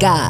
Música.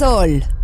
Sol.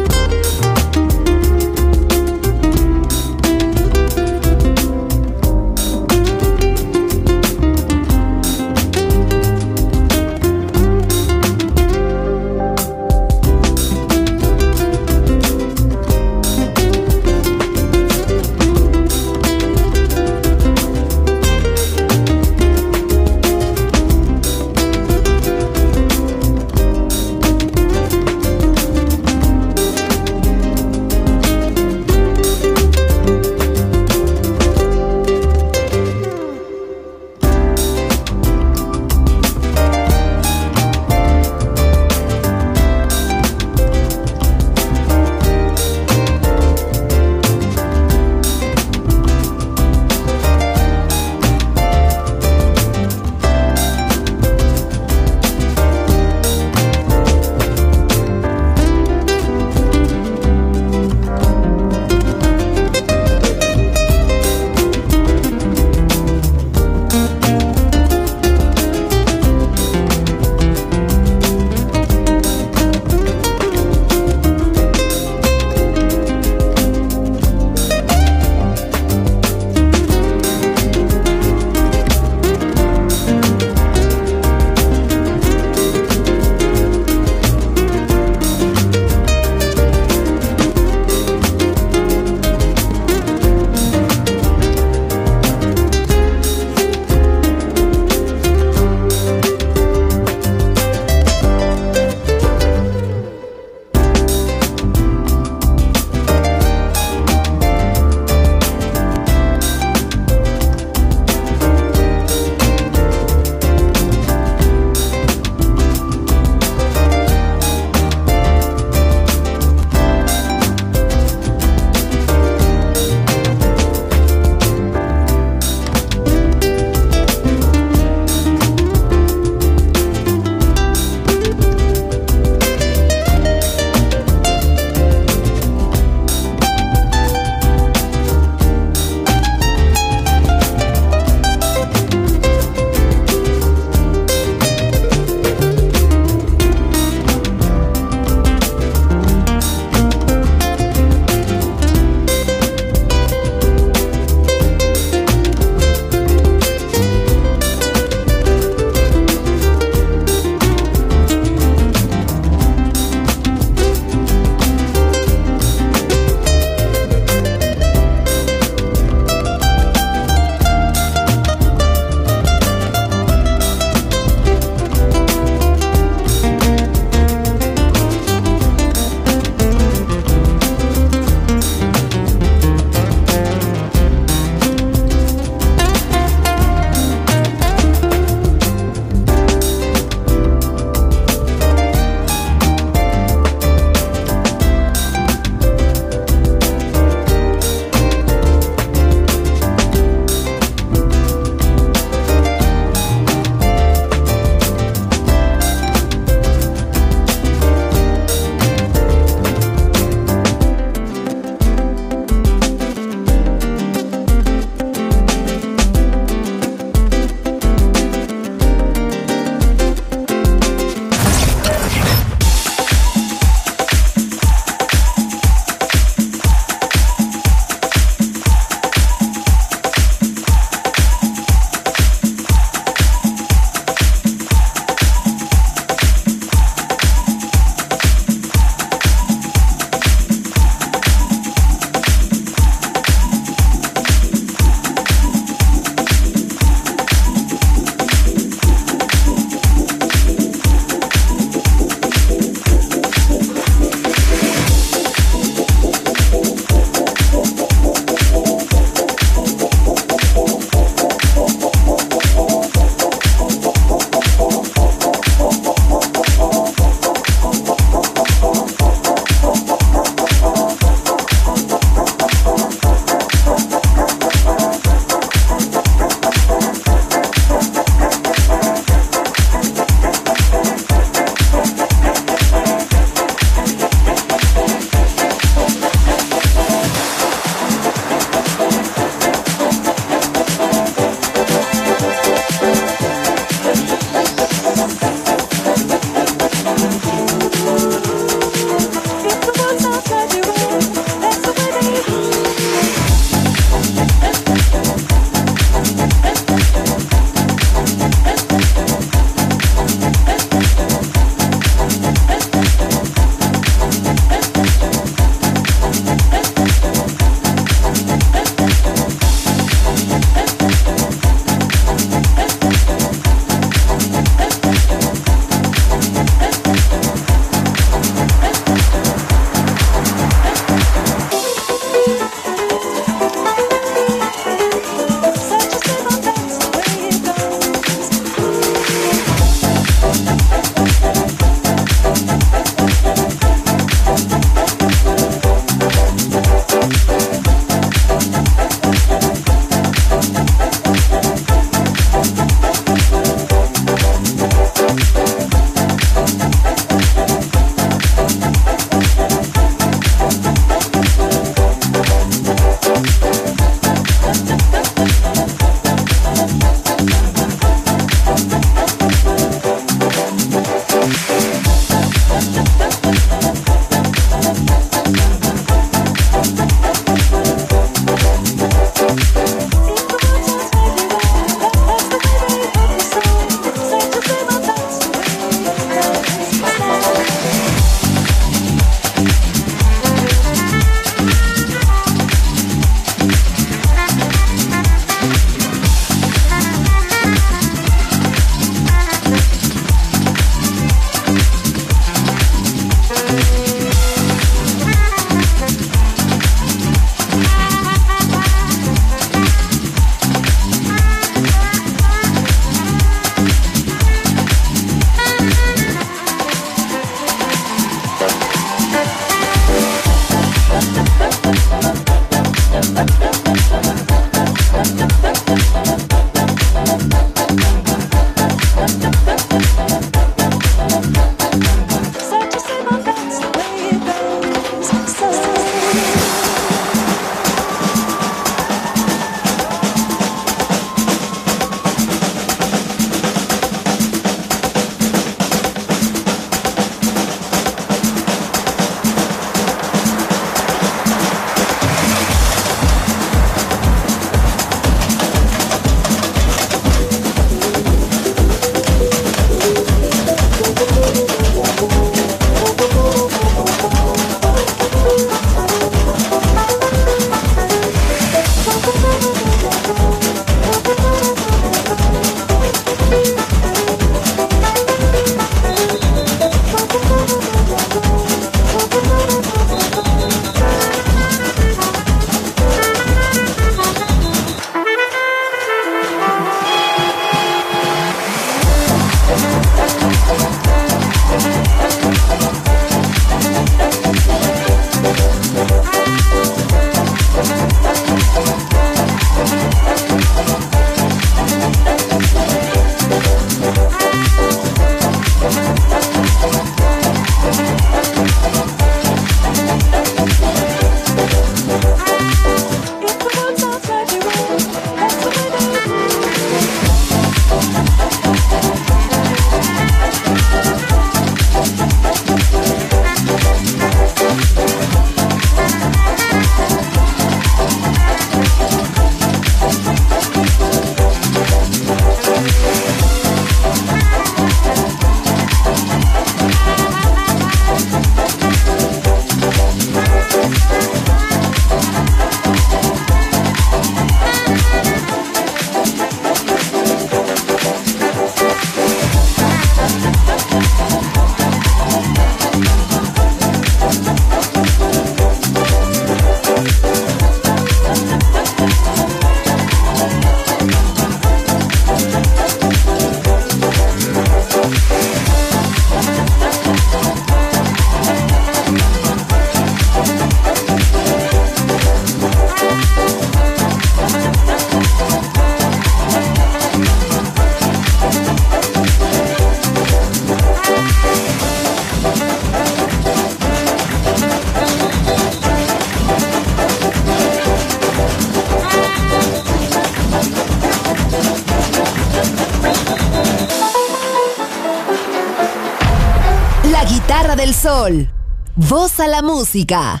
Sol. Voz a la música.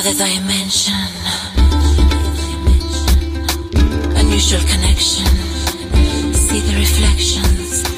Another dimension. Unusual connection. See the reflections.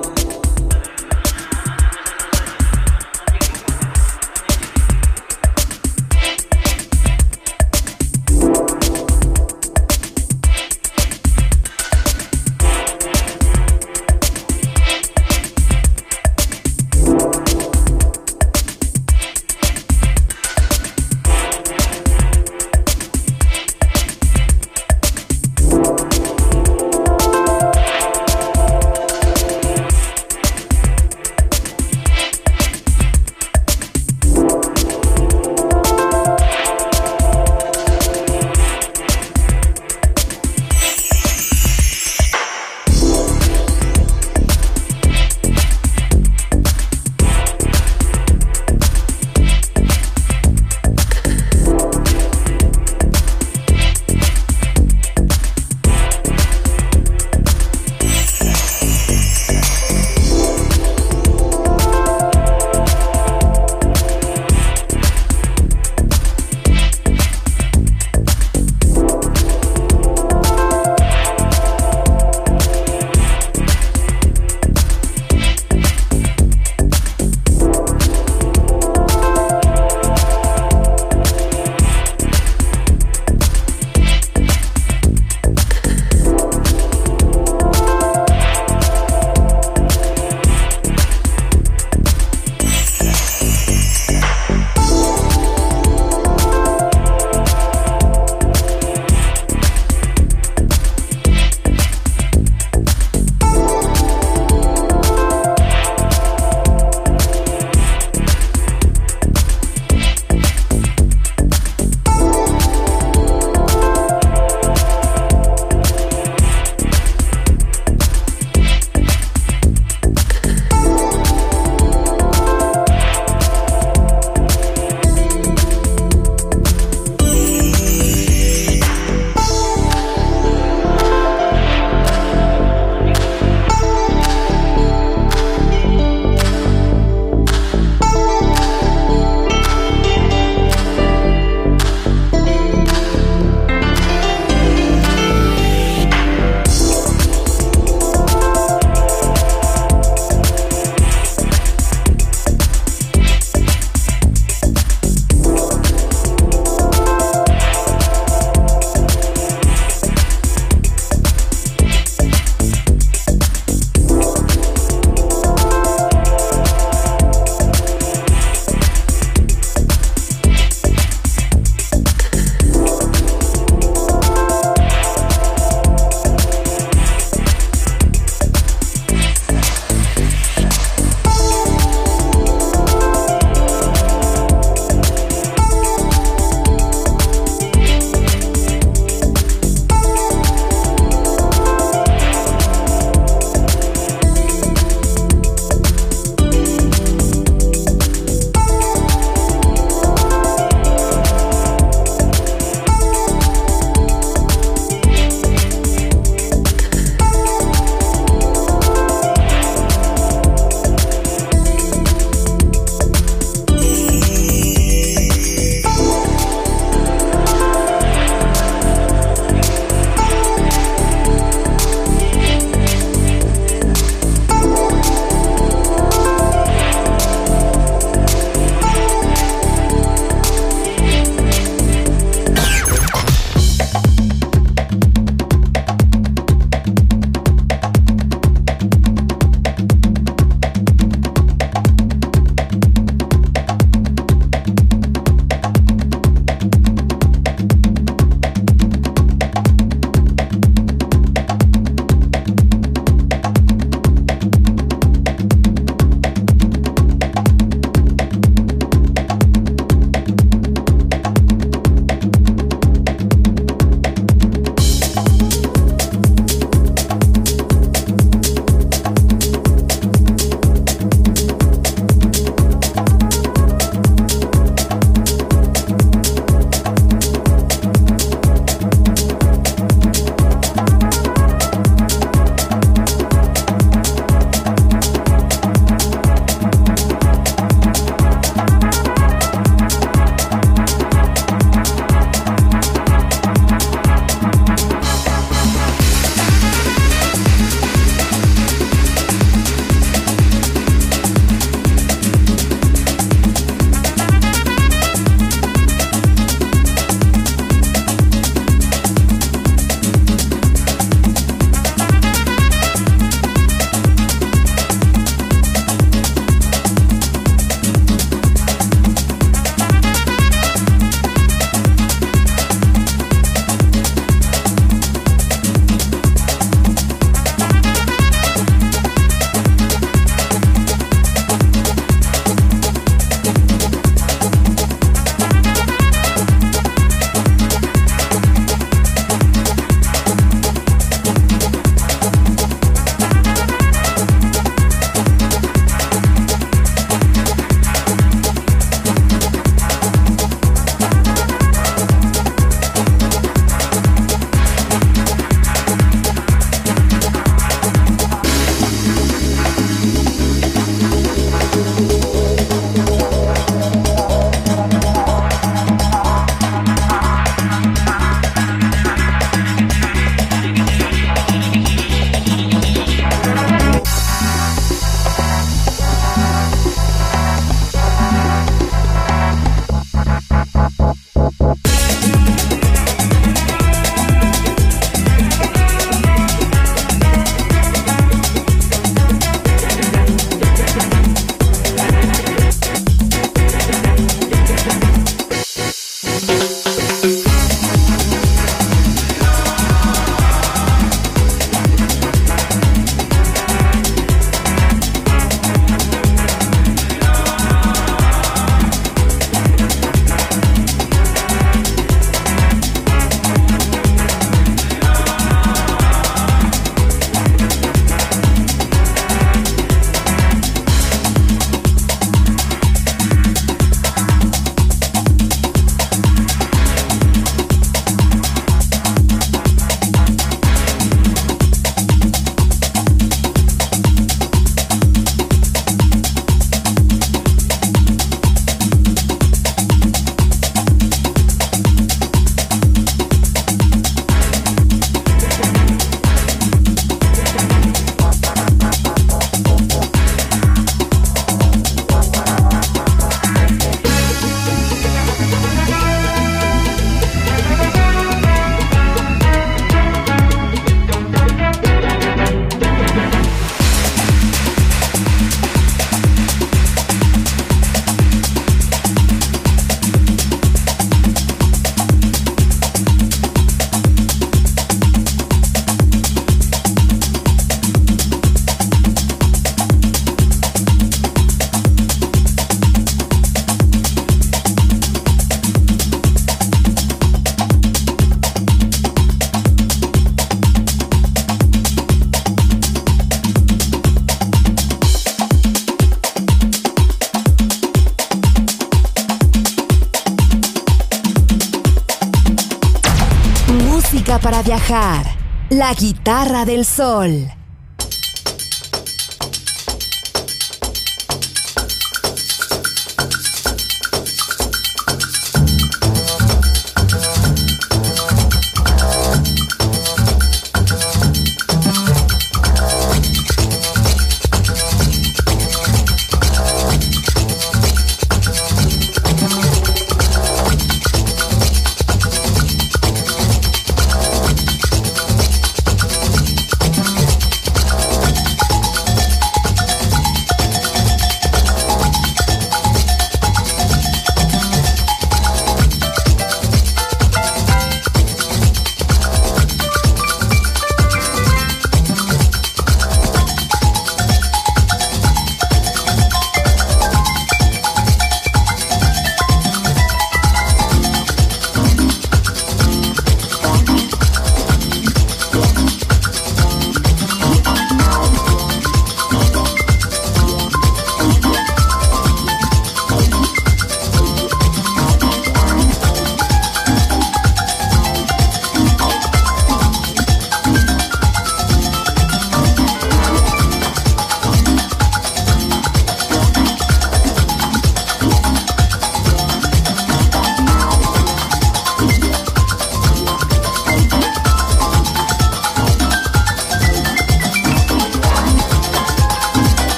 del sol.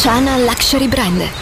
Marciana Luxury Brand